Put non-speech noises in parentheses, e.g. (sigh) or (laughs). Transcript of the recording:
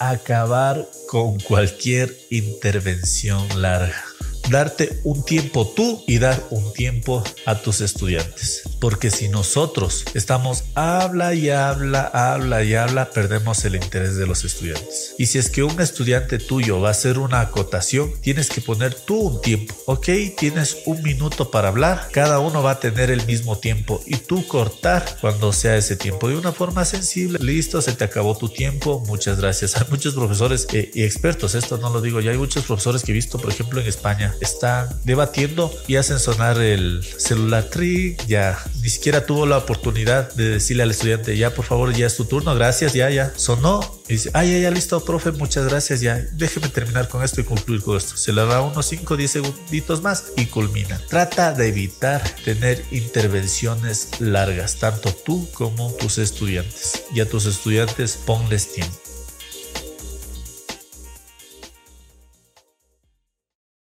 acabar con cualquier intervención larga darte un tiempo tú y dar un tiempo a tus estudiantes. Porque si nosotros estamos habla y habla, habla y habla, perdemos el interés de los estudiantes. Y si es que un estudiante tuyo va a hacer una acotación, tienes que poner tú un tiempo. Ok, tienes un minuto para hablar, cada uno va a tener el mismo tiempo y tú cortar cuando sea ese tiempo de una forma sensible. Listo, se te acabó tu tiempo, muchas gracias. (laughs) Hay muchos profesores eh, y expertos, esto no lo digo, ya hay muchos profesores que he visto, por ejemplo, en España, están debatiendo y hacen sonar el celular trick, ya ni siquiera tuvo la oportunidad de decirle al estudiante, ya por favor, ya es tu turno, gracias, ya, ya, sonó. Y dice, ay, ya, ya, listo, profe, muchas gracias, ya, déjeme terminar con esto y concluir con esto. Se le da unos 5, 10 segunditos más y culmina. Trata de evitar tener intervenciones largas, tanto tú como tus estudiantes. Y a tus estudiantes ponles tiempo.